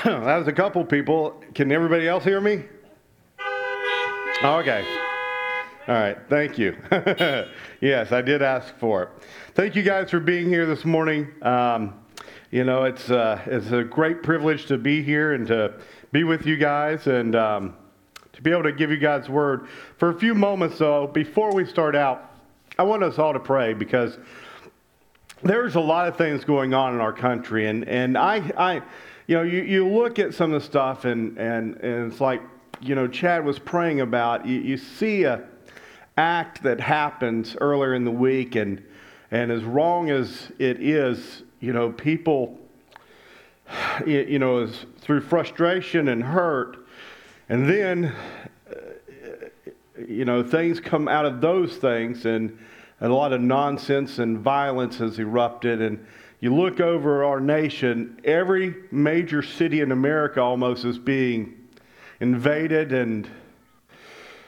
that was a couple people. Can everybody else hear me? Oh, okay. All right. Thank you. yes, I did ask for it. Thank you guys for being here this morning. Um, you know, it's uh, it's a great privilege to be here and to be with you guys and um, to be able to give you God's word. For a few moments, though, before we start out, I want us all to pray because there's a lot of things going on in our country, and and I I you know, you, you look at some of the stuff and, and, and it's like, you know, Chad was praying about, you, you see a act that happens earlier in the week and, and as wrong as it is, you know, people, you know, through frustration and hurt, and then, uh, you know, things come out of those things and, and a lot of nonsense and violence has erupted and, you look over our nation, every major city in America almost is being invaded and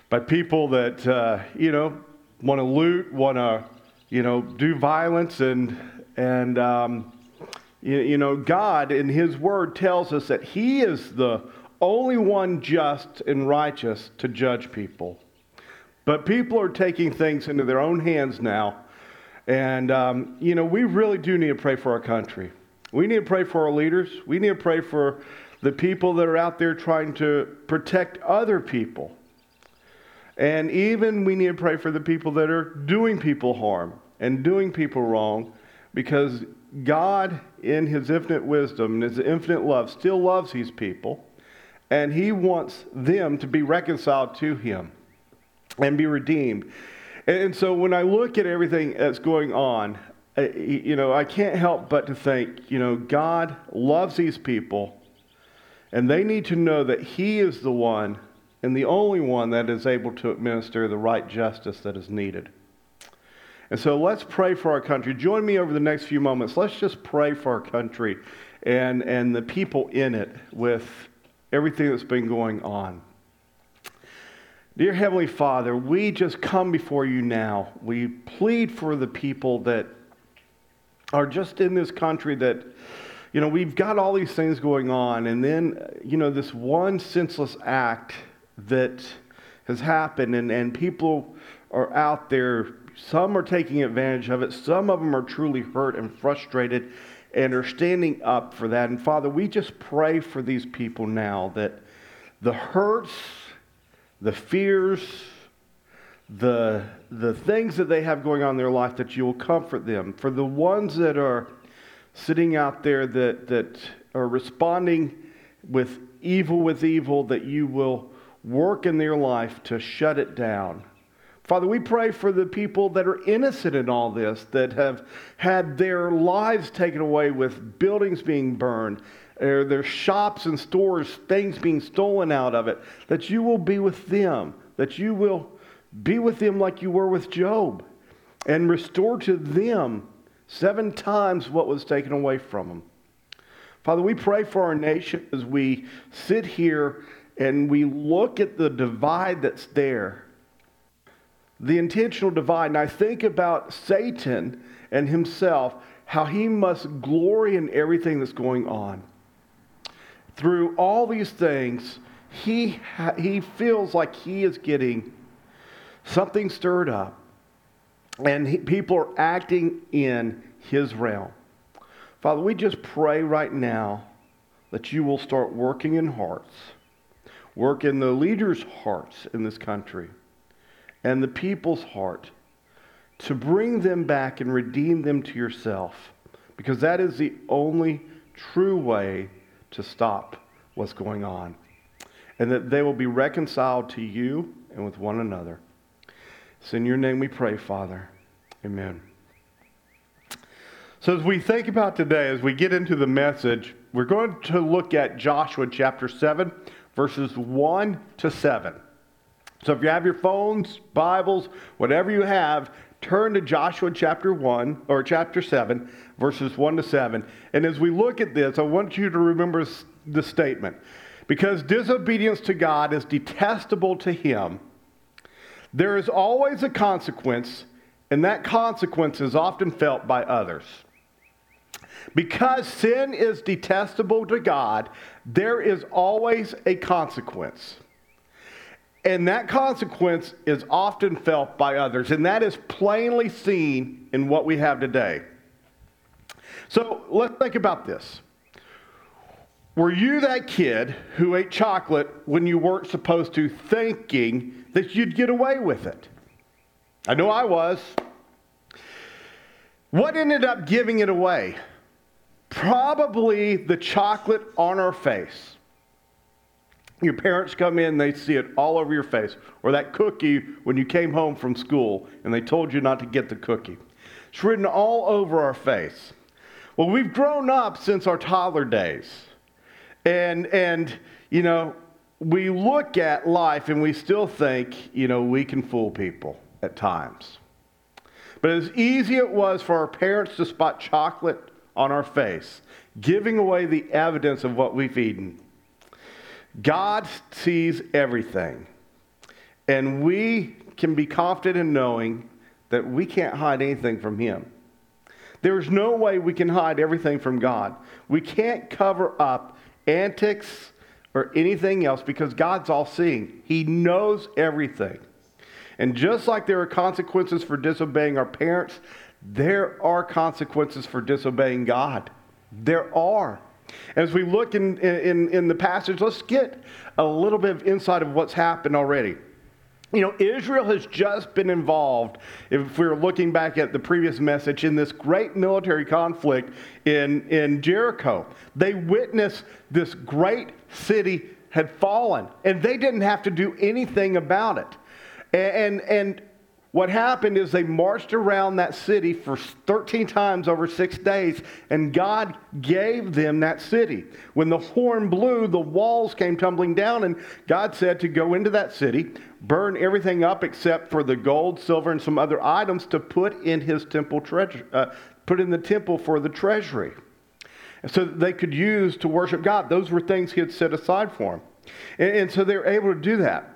by people that, uh, you know, want to loot, want to, you know, do violence. And, and um, you, you know, God in His Word tells us that He is the only one just and righteous to judge people. But people are taking things into their own hands now and, um, you know, we really do need to pray for our country. We need to pray for our leaders. We need to pray for the people that are out there trying to protect other people. And even we need to pray for the people that are doing people harm and doing people wrong because God, in His infinite wisdom and His infinite love, still loves these people. And He wants them to be reconciled to Him and be redeemed. And so when I look at everything that's going on, you know, I can't help but to think, you know, God loves these people, and they need to know that He is the one and the only one that is able to administer the right justice that is needed. And so let's pray for our country. Join me over the next few moments. Let's just pray for our country and, and the people in it with everything that's been going on. Dear Heavenly Father, we just come before you now. We plead for the people that are just in this country that, you know, we've got all these things going on, and then, you know, this one senseless act that has happened, and, and people are out there. Some are taking advantage of it, some of them are truly hurt and frustrated and are standing up for that. And Father, we just pray for these people now that the hurts, the fears, the, the things that they have going on in their life, that you will comfort them. For the ones that are sitting out there that, that are responding with evil with evil, that you will work in their life to shut it down. Father, we pray for the people that are innocent in all this, that have had their lives taken away with buildings being burned, or their shops and stores, things being stolen out of it, that you will be with them, that you will be with them like you were with Job, and restore to them seven times what was taken away from them. Father, we pray for our nation as we sit here and we look at the divide that's there, the intentional divide. And I think about Satan and himself, how he must glory in everything that's going on through all these things, he, he feels like he is getting something stirred up, and he, people are acting in his realm. Father, we just pray right now that you will start working in hearts, work in the leaders' hearts in this country, and the people's heart to bring them back and redeem them to yourself, because that is the only true way to stop what's going on, and that they will be reconciled to you and with one another. It's in your name we pray, Father. Amen. So, as we think about today, as we get into the message, we're going to look at Joshua chapter 7, verses 1 to 7. So, if you have your phones, Bibles, whatever you have, turn to Joshua chapter 1 or chapter 7, verses 1 to 7. And as we look at this, I want you to remember the statement. Because disobedience to God is detestable to Him, there is always a consequence, and that consequence is often felt by others. Because sin is detestable to God, there is always a consequence. And that consequence is often felt by others, and that is plainly seen in what we have today. So let's think about this. Were you that kid who ate chocolate when you weren't supposed to, thinking that you'd get away with it? I know I was. What ended up giving it away? Probably the chocolate on our face. Your parents come in, they see it all over your face. Or that cookie when you came home from school and they told you not to get the cookie. It's written all over our face. Well, we've grown up since our toddler days. And, and you know, we look at life and we still think, you know, we can fool people at times. But as easy it was for our parents to spot chocolate on our face, giving away the evidence of what we've eaten, God sees everything. And we can be confident in knowing that we can't hide anything from Him. There's no way we can hide everything from God. We can't cover up antics or anything else because God's all seeing. He knows everything. And just like there are consequences for disobeying our parents, there are consequences for disobeying God. There are. As we look in, in, in the passage, let's get a little bit of insight of what's happened already. You know, Israel has just been involved, if we are looking back at the previous message, in this great military conflict in, in Jericho. They witnessed this great city had fallen, and they didn't have to do anything about it. And, and what happened is they marched around that city for 13 times over six days, and God gave them that city. When the horn blew, the walls came tumbling down, and God said to go into that city, burn everything up except for the gold, silver, and some other items to put in his temple treasure, uh, put in the temple for the treasury. So that they could use to worship God. Those were things he had set aside for them. And, and so they were able to do that.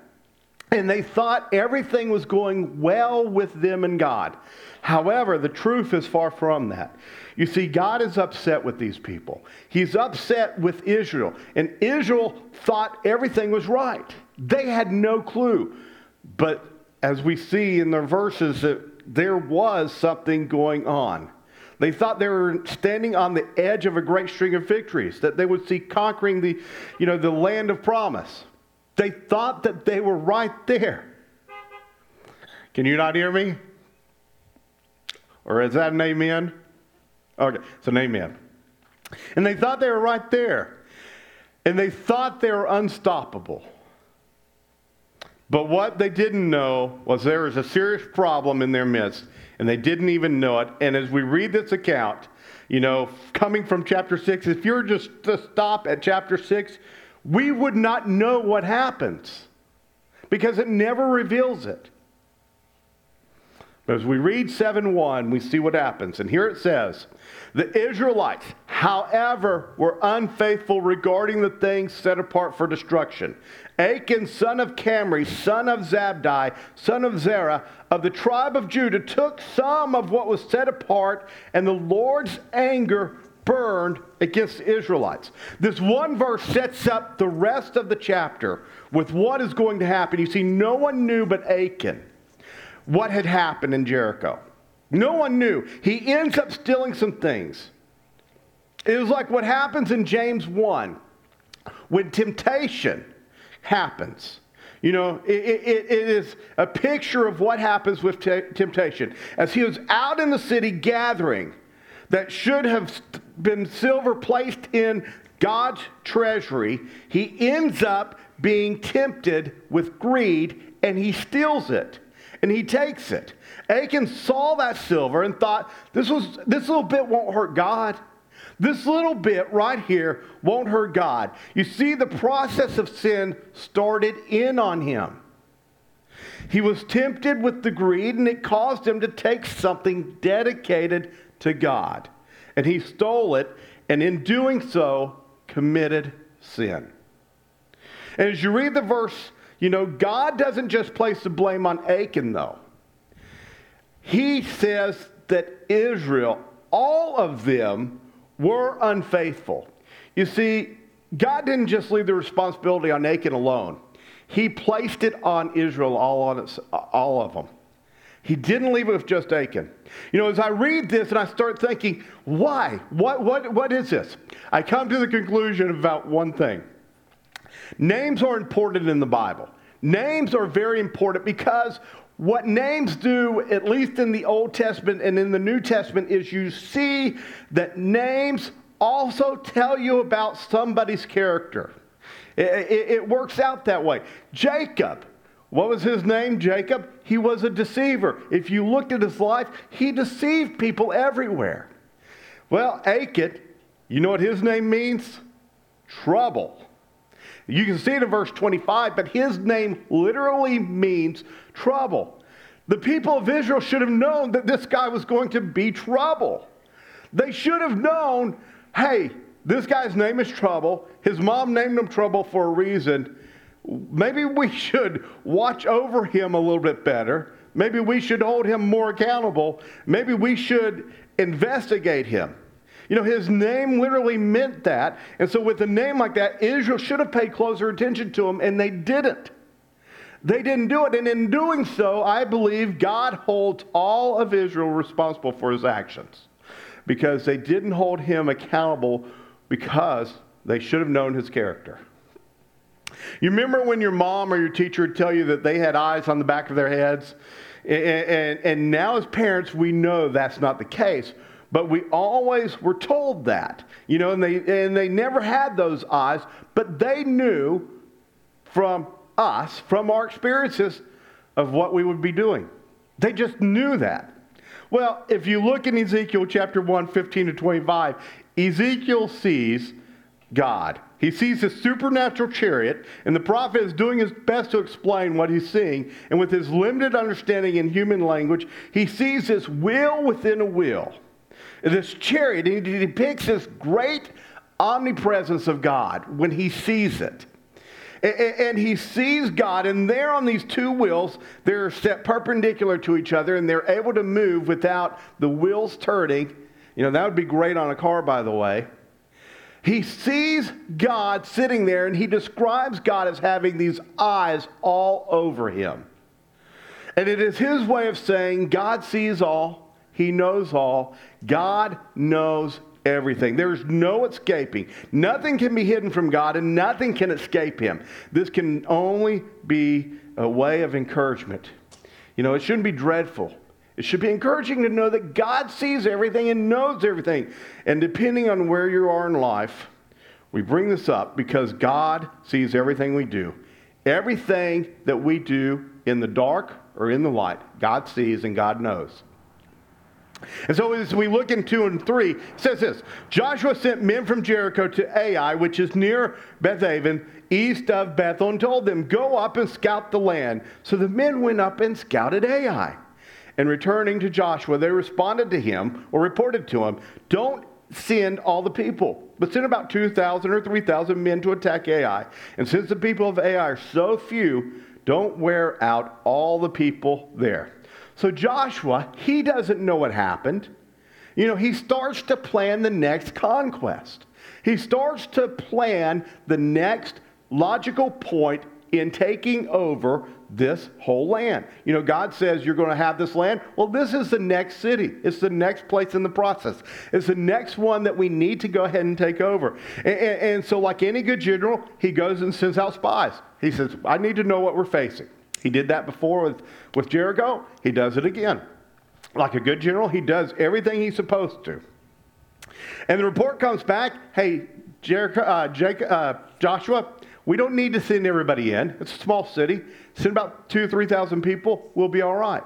And they thought everything was going well with them and God. However, the truth is far from that. You see, God is upset with these people. He's upset with Israel. And Israel thought everything was right. They had no clue. But as we see in their verses, that there was something going on. They thought they were standing on the edge of a great string of victories, that they would see conquering the, you know, the land of promise. They thought that they were right there. Can you not hear me? Or is that an amen? Okay, it's an amen. And they thought they were right there. And they thought they were unstoppable. But what they didn't know was there was a serious problem in their midst, and they didn't even know it. And as we read this account, you know, coming from chapter 6, if you're just to stop at chapter 6, we would not know what happens because it never reveals it. But as we read 7 1, we see what happens. And here it says The Israelites, however, were unfaithful regarding the things set apart for destruction. Achan, son of Carmi, son of Zabdi, son of Zerah, of the tribe of Judah, took some of what was set apart, and the Lord's anger burned against the Israelites. This one verse sets up the rest of the chapter with what is going to happen. You see, no one knew but Achan what had happened in Jericho. No one knew. He ends up stealing some things. It was like what happens in James 1 when temptation happens. You know, it, it, it is a picture of what happens with t- temptation. As he was out in the city gathering, that should have been silver placed in God's treasury, he ends up being tempted with greed and he steals it and he takes it. Achan saw that silver and thought, this, was, this little bit won't hurt God. This little bit right here won't hurt God. You see, the process of sin started in on him. He was tempted with the greed, and it caused him to take something dedicated to God. And he stole it, and in doing so, committed sin. And as you read the verse, you know, God doesn't just place the blame on Achan, though. He says that Israel, all of them, were unfaithful. You see, God didn't just leave the responsibility on Achan alone. He placed it on Israel, all, on its, all of them. He didn't leave it with just Achan. You know, as I read this and I start thinking, why? What, what, what is this? I come to the conclusion about one thing. Names are important in the Bible. Names are very important because what names do, at least in the Old Testament and in the New Testament, is you see that names also tell you about somebody's character. It, it, it, works out that way. Jacob, what was his name? Jacob. He was a deceiver. If you looked at his life, he deceived people everywhere. Well, Achan, you know what his name means? Trouble. You can see it in verse 25, but his name literally means trouble. The people of Israel should have known that this guy was going to be trouble. They should have known hey, this guy's name is Trouble. His mom named him Trouble for a reason. Maybe we should watch over him a little bit better. Maybe we should hold him more accountable. Maybe we should investigate him. You know, his name literally meant that. And so, with a name like that, Israel should have paid closer attention to him, and they didn't. They didn't do it. And in doing so, I believe God holds all of Israel responsible for his actions because they didn't hold him accountable because they should have known his character. You remember when your mom or your teacher would tell you that they had eyes on the back of their heads? And, and, and now, as parents, we know that's not the case but we always were told that you know and they and they never had those eyes but they knew from us from our experiences of what we would be doing they just knew that well, if you look in Ezekiel chapter 1, 15 to 25, Ezekiel sees God. He sees a supernatural chariot, and the prophet is doing his best to explain what he's seeing. And with his limited understanding in human language, he sees this wheel within a wheel. This chariot, he depicts this great omnipresence of God when he sees it. And he sees God, and there on these two wheels, they're set perpendicular to each other, and they're able to move without the wheels turning. You know, that would be great on a car, by the way. He sees God sitting there, and he describes God as having these eyes all over him. And it is his way of saying God sees all, he knows all, God knows everything. There's no escaping. Nothing can be hidden from God and nothing can escape Him. This can only be a way of encouragement. You know, it shouldn't be dreadful. It should be encouraging to know that God sees everything and knows everything. And depending on where you are in life, we bring this up because God sees everything we do. Everything that we do in the dark or in the light, God sees and God knows. And so as we look in 2 and 3, it says this Joshua sent men from Jericho to Ai, which is near Bethaven, east of Bethel, and told them, Go up and scout the land. So the men went up and scouted Ai. And returning to Joshua, they responded to him, or reported to him, Don't send all the people, but send about 2,000 or 3,000 men to attack Ai. And since the people of Ai are so few, don't wear out all the people there. So Joshua, he doesn't know what happened. You know, he starts to plan the next conquest. He starts to plan the next logical point in taking over this whole land. You know, God says you're going to have this land. Well, this is the next city. It's the next place in the process. It's the next one that we need to go ahead and take over. And, and, and so, like any good general, he goes and sends out spies. He says, I need to know what we're facing. He did that before with, with Jericho. He does it again. Like a good general, he does everything he's supposed to. And the report comes back hey, Jericho, uh, Jacob, uh, Joshua, we don't need to send everybody in. It's a small city. Send about two 3,000 people. We'll be all right.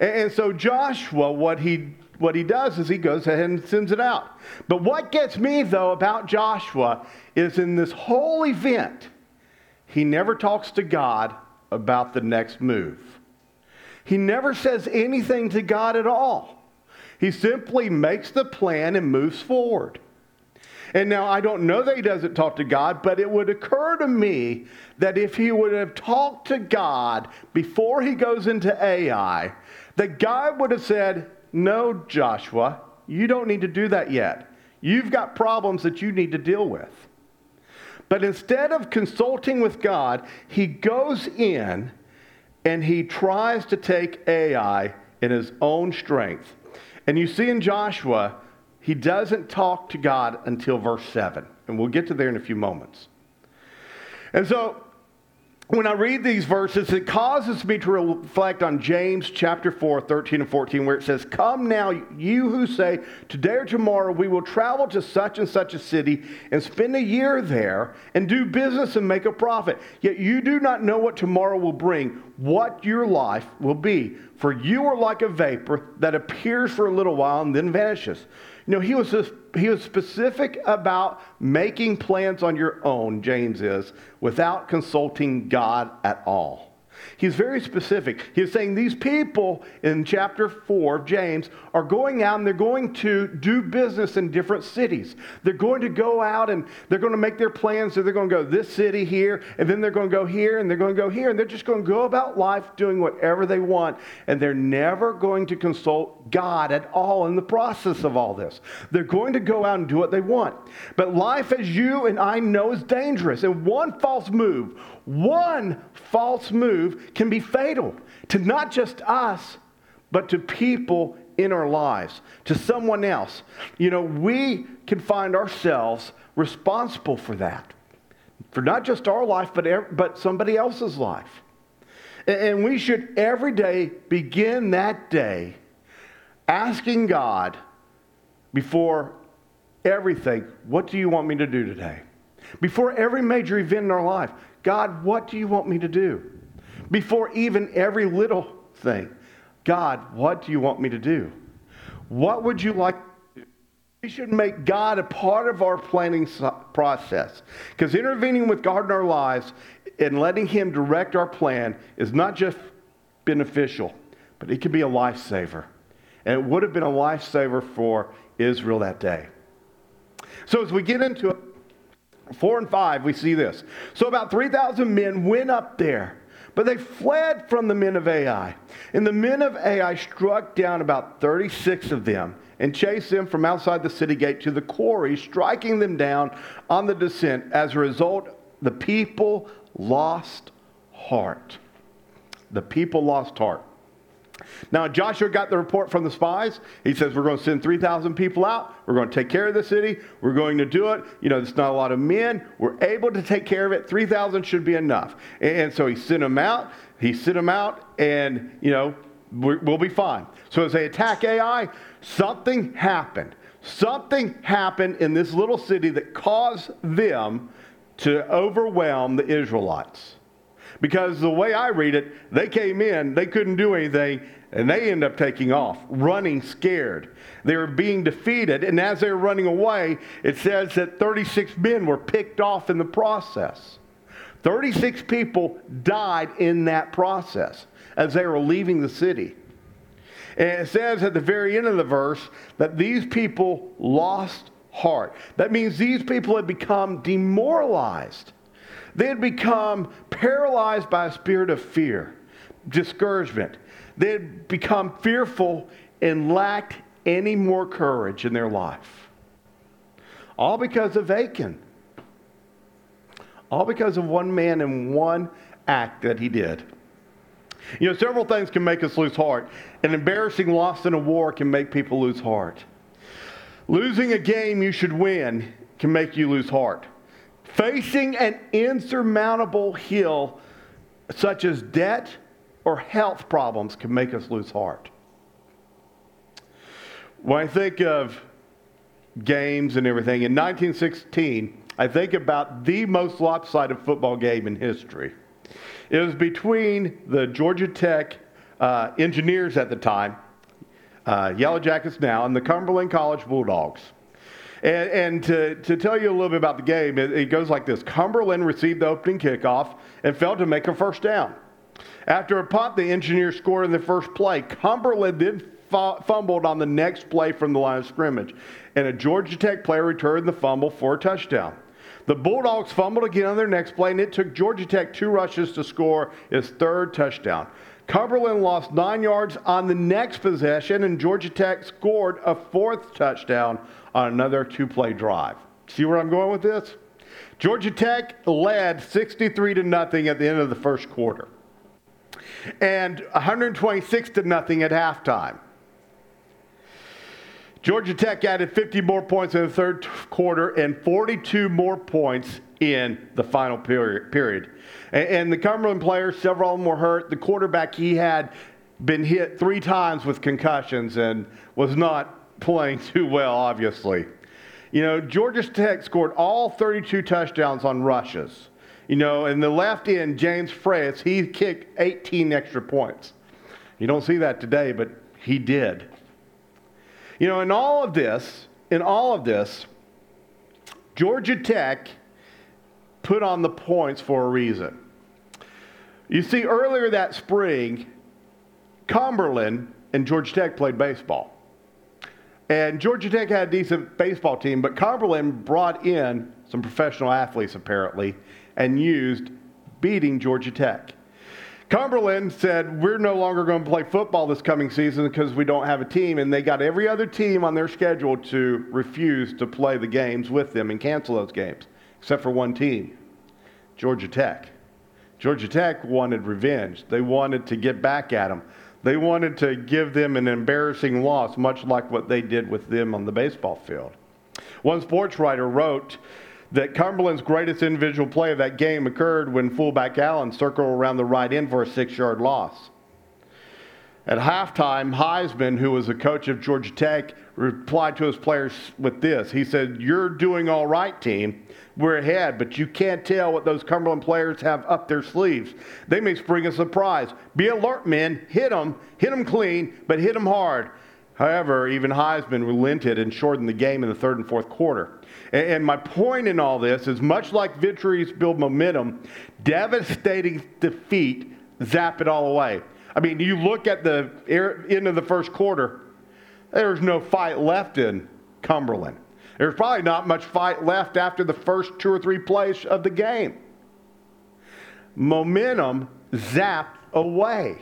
And, and so Joshua, what he, what he does is he goes ahead and sends it out. But what gets me, though, about Joshua is in this whole event, he never talks to God about the next move. He never says anything to God at all. He simply makes the plan and moves forward. And now I don't know that he doesn't talk to God, but it would occur to me that if he would have talked to God before he goes into Ai, that God would have said, No, Joshua, you don't need to do that yet. You've got problems that you need to deal with. But instead of consulting with God, he goes in and he tries to take Ai in his own strength. And you see in Joshua, he doesn't talk to God until verse 7. And we'll get to there in a few moments. And so when I read these verses, it causes me to reflect on James chapter 4, 13 and 14, where it says, Come now, you who say, Today or tomorrow we will travel to such and such a city and spend a year there and do business and make a profit. Yet you do not know what tomorrow will bring, what your life will be. For you are like a vapor that appears for a little while and then vanishes. You know, he was, he was specific about making plans on your own, James is, without consulting God at all. He's very specific. He's saying these people in chapter 4 of James are going out and they're going to do business in different cities. They're going to go out and they're going to make their plans. So they're going to go this city here, and then they're going to go here, and they're going to go here, and they're just going to go about life doing whatever they want. And they're never going to consult God at all in the process of all this. They're going to go out and do what they want. But life, as you and I know, is dangerous. And one false move, one false move can be fatal to not just us, but to people in our lives, to someone else. You know, we can find ourselves responsible for that, for not just our life, but, but somebody else's life. And we should every day begin that day asking God before everything, what do you want me to do today? Before every major event in our life, God, what do you want me to do? Before even every little thing, God, what do you want me to do? What would you like we should make God a part of our planning process. Because intervening with God in our lives and letting Him direct our plan is not just beneficial, but it can be a lifesaver. And it would have been a lifesaver for Israel that day. So as we get into it, Four and five, we see this. So about 3,000 men went up there, but they fled from the men of Ai. And the men of Ai struck down about 36 of them and chased them from outside the city gate to the quarry, striking them down on the descent. As a result, the people lost heart. The people lost heart. Now, Joshua got the report from the spies. He says, We're going to send 3,000 people out. We're going to take care of the city. We're going to do it. You know, there's not a lot of men. We're able to take care of it. 3,000 should be enough. And so he sent them out. He sent them out, and, you know, we'll be fine. So as they attack Ai, something happened. Something happened in this little city that caused them to overwhelm the Israelites. Because the way I read it, they came in, they couldn't do anything, and they end up taking off, running scared. They were being defeated, and as they were running away, it says that 36 men were picked off in the process. 36 people died in that process as they were leaving the city. And it says at the very end of the verse that these people lost heart. That means these people had become demoralized. They had become paralyzed by a spirit of fear, discouragement. They had become fearful and lacked any more courage in their life. All because of Achan. All because of one man and one act that he did. You know, several things can make us lose heart. An embarrassing loss in a war can make people lose heart. Losing a game you should win can make you lose heart. Facing an insurmountable hill, such as debt or health problems, can make us lose heart. When I think of games and everything, in 1916, I think about the most lopsided football game in history. It was between the Georgia Tech uh, engineers at the time, uh, Yellow Jackets now, and the Cumberland College Bulldogs. And, and to, to tell you a little bit about the game, it, it goes like this Cumberland received the opening kickoff and failed to make a first down. After a punt, the Engineers scored in the first play. Cumberland then fumbled on the next play from the line of scrimmage, and a Georgia Tech player returned the fumble for a touchdown. The Bulldogs fumbled again on their next play, and it took Georgia Tech two rushes to score its third touchdown. Cumberland lost nine yards on the next possession, and Georgia Tech scored a fourth touchdown on another two play drive. See where I'm going with this? Georgia Tech led 63 to nothing at the end of the first quarter and 126 to nothing at halftime. Georgia Tech added 50 more points in the third quarter and 42 more points in the final period. And the Cumberland players, several of them were hurt. The quarterback, he had been hit three times with concussions and was not playing too well, obviously. You know, Georgia Tech scored all 32 touchdowns on rushes. You know, in the left end, James Fritz, he kicked 18 extra points. You don't see that today, but he did. You know, in all of this, in all of this, Georgia Tech put on the points for a reason. You see, earlier that spring, Cumberland and Georgia Tech played baseball. And Georgia Tech had a decent baseball team, but Cumberland brought in some professional athletes, apparently, and used beating Georgia Tech. Cumberland said, We're no longer going to play football this coming season because we don't have a team. And they got every other team on their schedule to refuse to play the games with them and cancel those games, except for one team Georgia Tech. Georgia Tech wanted revenge. They wanted to get back at them. They wanted to give them an embarrassing loss, much like what they did with them on the baseball field. One sports writer wrote that Cumberland's greatest individual play of that game occurred when fullback Allen circled around the right end for a six yard loss. At halftime, Heisman, who was the coach of Georgia Tech, replied to his players with this. He said, You're doing all right, team. We're ahead, but you can't tell what those Cumberland players have up their sleeves. They may spring a surprise. Be alert, men. Hit them. Hit them clean, but hit them hard. However, even Heisman relented and shortened the game in the third and fourth quarter. And my point in all this is much like victories build momentum, devastating defeat zap it all away. I mean, you look at the end of the first quarter, there's no fight left in Cumberland. There's probably not much fight left after the first two or three plays of the game. Momentum zapped away.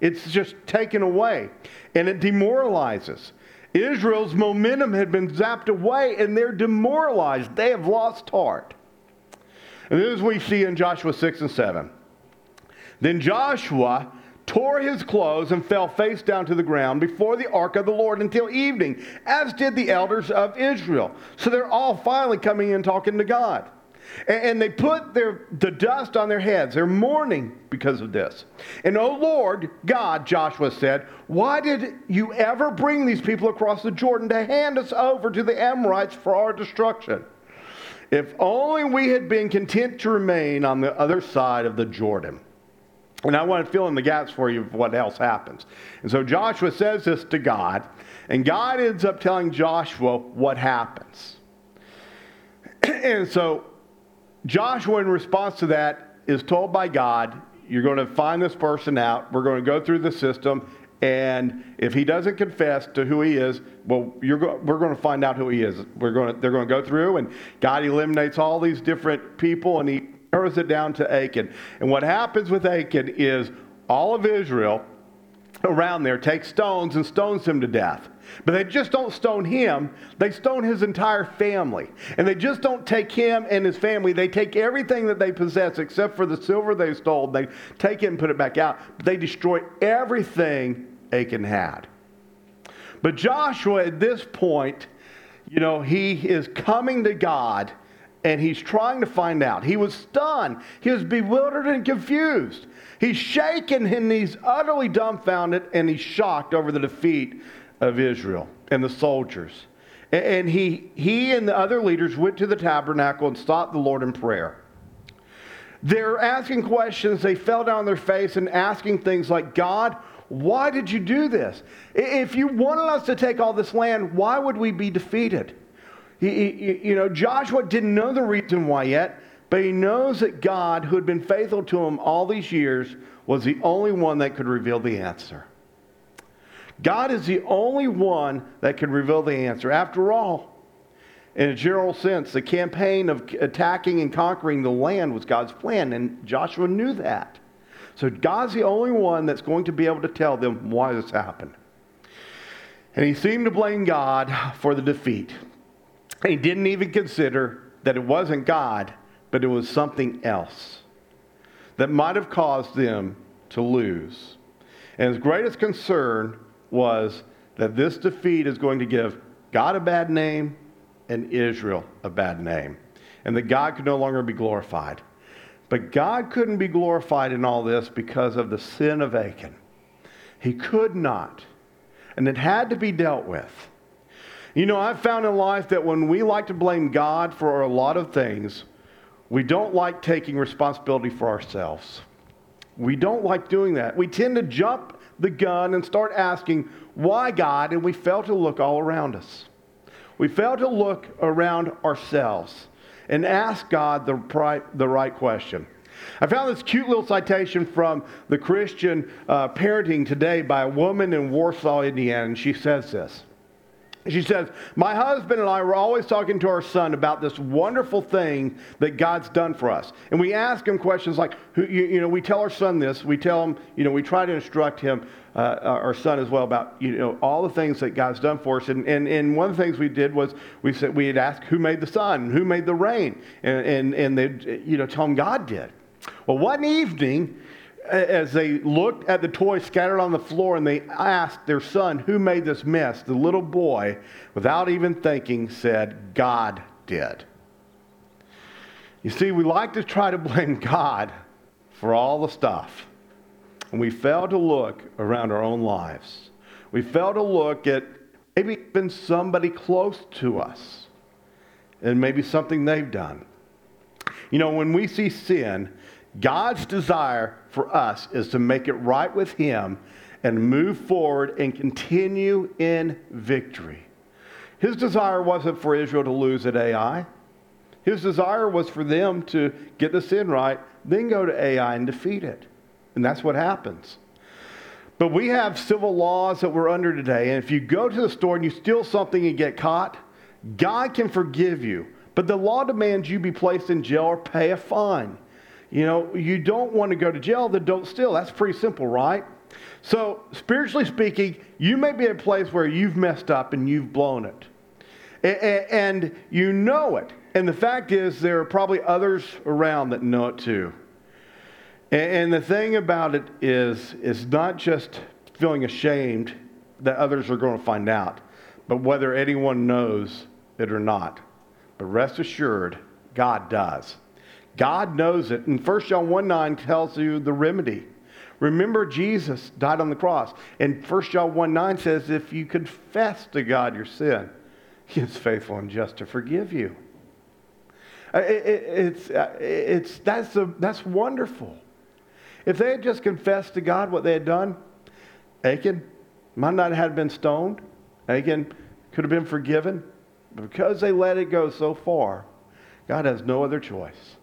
It's just taken away, and it demoralizes. Israel's momentum had been zapped away, and they're demoralized. They have lost heart. And this we see in Joshua 6 and 7. Then Joshua tore his clothes and fell face down to the ground before the ark of the Lord until evening, as did the elders of Israel. So they're all finally coming in talking to God. And they put their, the dust on their heads. They're mourning because of this. And, oh Lord, God, Joshua said, why did you ever bring these people across the Jordan to hand us over to the Amorites for our destruction? If only we had been content to remain on the other side of the Jordan. And I want to fill in the gaps for you of what else happens. And so Joshua says this to God, and God ends up telling Joshua what happens. and so Joshua, in response to that, is told by God, You're going to find this person out. We're going to go through the system. And if he doesn't confess to who he is, well, go- we're going to find out who he is. We're going to, they're going to go through, and God eliminates all these different people, and he narrows it down to Achan. And what happens with Achan is all of Israel around there takes stones and stones him to death. But they just don't stone him, they stone his entire family. And they just don't take him and his family, they take everything that they possess except for the silver they stole. They take it and put it back out. But they destroy everything Achan had. But Joshua, at this point, you know, he is coming to God and he's trying to find out. He was stunned, he was bewildered and confused. He's shaken and he's utterly dumbfounded and he's shocked over the defeat of Israel and the soldiers. And he, he and the other leaders went to the tabernacle and sought the Lord in prayer. They're asking questions. They fell down on their face and asking things like, God, why did you do this? If you wanted us to take all this land, why would we be defeated? He, he, you know, Joshua didn't know the reason why yet, but he knows that God, who had been faithful to him all these years, was the only one that could reveal the answer. God is the only one that can reveal the answer. After all, in a general sense, the campaign of attacking and conquering the land was God's plan, and Joshua knew that. So God's the only one that's going to be able to tell them why this happened. And he seemed to blame God for the defeat. He didn't even consider that it wasn't God, but it was something else that might have caused them to lose. And his greatest concern was that this defeat is going to give God a bad name and Israel a bad name, and that God could no longer be glorified. But God couldn't be glorified in all this because of the sin of Achan. He could not, and it had to be dealt with. You know, I've found in life that when we like to blame God for a lot of things, we don't like taking responsibility for ourselves. We don't like doing that. We tend to jump the gun and start asking, why God? And we fail to look all around us. We fail to look around ourselves and ask God the right, the right question. I found this cute little citation from the Christian uh, Parenting Today by a woman in Warsaw, Indiana, and she says this. She says, My husband and I were always talking to our son about this wonderful thing that God's done for us. And we ask him questions like, you, you know, we tell our son this, we tell him, you know, we try to instruct him, uh, our son as well, about, you know, all the things that God's done for us. And, and, and one of the things we did was we said, we had asked who made the sun, who made the rain. And, and, and they, you know, tell him God did. Well, one evening, as they looked at the toys scattered on the floor and they asked their son, Who made this mess? The little boy, without even thinking, said, God did. You see, we like to try to blame God for all the stuff. And we fail to look around our own lives. We fail to look at maybe even somebody close to us and maybe something they've done. You know, when we see sin, God's desire for us is to make it right with Him and move forward and continue in victory. His desire wasn't for Israel to lose at Ai. His desire was for them to get the sin right, then go to Ai and defeat it. And that's what happens. But we have civil laws that we're under today. And if you go to the store and you steal something and get caught, God can forgive you. But the law demands you be placed in jail or pay a fine. You know, you don't want to go to jail, then don't steal. That's pretty simple, right? So, spiritually speaking, you may be at a place where you've messed up and you've blown it. And you know it. And the fact is, there are probably others around that know it too. And the thing about it is, it's not just feeling ashamed that others are going to find out, but whether anyone knows it or not. But rest assured, God does. God knows it. And 1 John 1 9 tells you the remedy. Remember, Jesus died on the cross. And 1 John 1 9 says, if you confess to God your sin, He is faithful and just to forgive you. Uh, it's, uh, it's, that's, a, that's wonderful. If they had just confessed to God what they had done, Achan might not have been stoned. Achan could have been forgiven. But because they let it go so far, God has no other choice.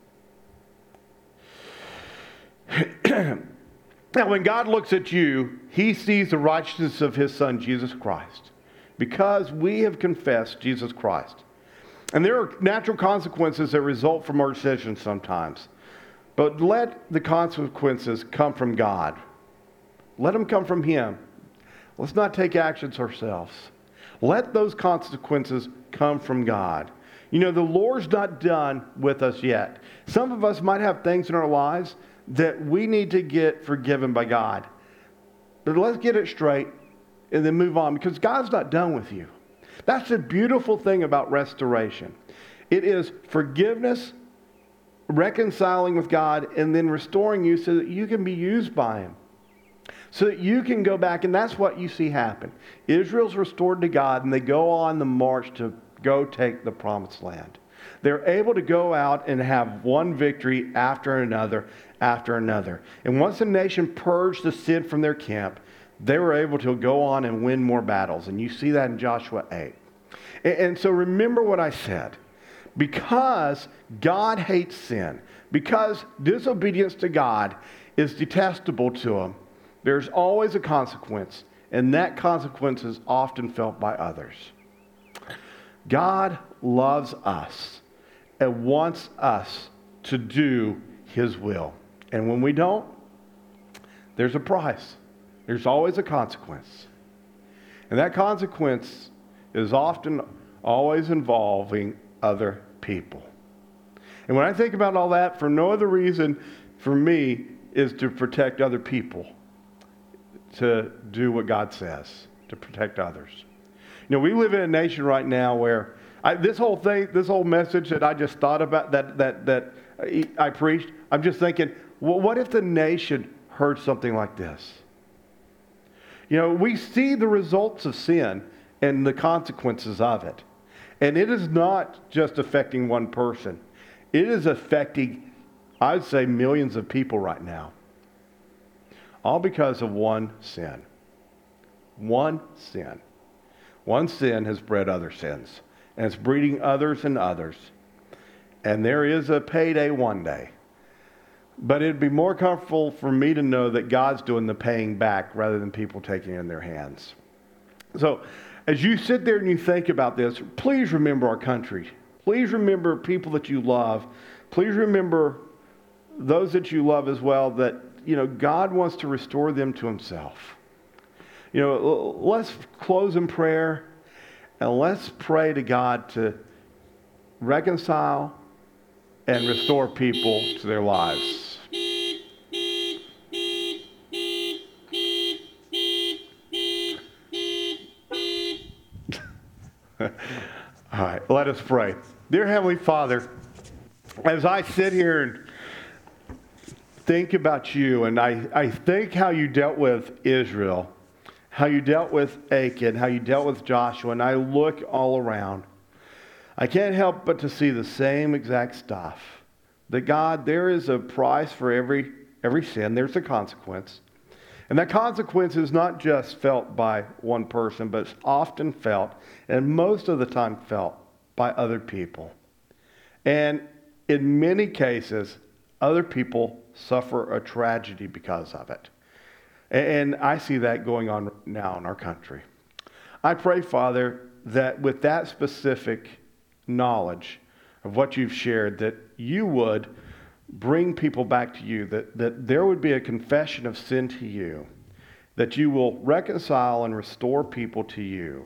now, when God looks at you, he sees the righteousness of his son, Jesus Christ, because we have confessed Jesus Christ. And there are natural consequences that result from our decisions sometimes. But let the consequences come from God. Let them come from Him. Let's not take actions ourselves. Let those consequences come from God. You know, the Lord's not done with us yet. Some of us might have things in our lives that we need to get forgiven by God. But let's get it straight and then move on because God's not done with you. That's the beautiful thing about restoration. It is forgiveness, reconciling with God, and then restoring you so that you can be used by Him. So that you can go back, and that's what you see happen. Israel's restored to God, and they go on the march to go take the promised land. They're able to go out and have one victory after another after another. And once the nation purged the sin from their camp, they were able to go on and win more battles. And you see that in Joshua 8. And, so remember what I said. Because God hates sin, because disobedience to God is detestable to him, there's always a consequence, and that consequence is often felt by others. God loves us and wants us to do his will. And when we don't, there's a price. There's always a consequence. And that consequence is often always involving other people. And when I think about all that, for no other reason for me is to protect other people, to do what God says, to protect others. You know, we live in a nation right now where I, this whole thing, this whole message that I just thought about, that, that, that I preached, I'm just thinking, what if the nation heard something like this? You know, we see the results of sin and the consequences of it. And it is not just affecting one person, it is affecting, I'd say, millions of people right now. All because of one sin. One sin. One sin has bred other sins, and it's breeding others and others. And there is a payday one day. But it'd be more comfortable for me to know that God's doing the paying back rather than people taking it in their hands. So, as you sit there and you think about this, please remember our country. Please remember people that you love. Please remember those that you love as well that, you know, God wants to restore them to himself. You know, let's close in prayer and let's pray to God to reconcile and restore people to their lives. All right, let us pray. Dear Heavenly Father, as I sit here and think about you, and I, I think how you dealt with Israel, how you dealt with Achan, how you dealt with Joshua, and I look all around, I can't help but to see the same exact stuff. That God, there is a price for every, every sin, there's a consequence. And that consequence is not just felt by one person, but it's often felt, and most of the time felt, by other people. And in many cases, other people suffer a tragedy because of it. And I see that going on now in our country. I pray, Father, that with that specific knowledge of what you've shared, that you would bring people back to you, that, that there would be a confession of sin to you, that you will reconcile and restore people to you,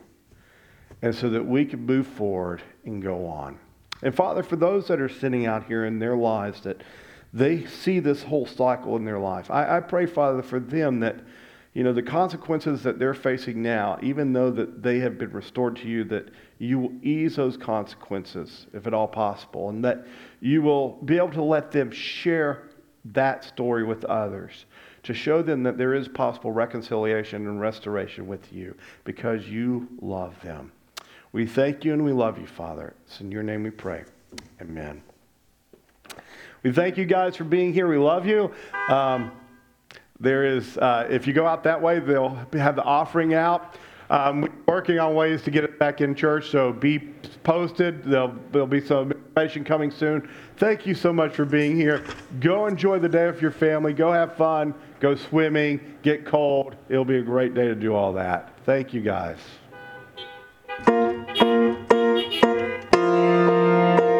and so that we can move forward and go on. And Father, for those that are sitting out here in their lives that they see this whole cycle in their life, I, I pray, Father, for them that you know the consequences that they're facing now even though that they have been restored to you that you will ease those consequences if at all possible and that you will be able to let them share that story with others to show them that there is possible reconciliation and restoration with you because you love them. We thank you and we love you, Father. It's in your name we pray. Amen. We thank you guys for being here. We love you. Um, there is, uh, if you go out that way, they'll have the offering out. Um, we're working on ways to get it back in church, so be posted. There'll, there'll be some information coming soon. Thank you so much for being here. Go enjoy the day with your family. Go have fun. Go swimming. Get cold. It'll be a great day to do all that. Thank you, guys.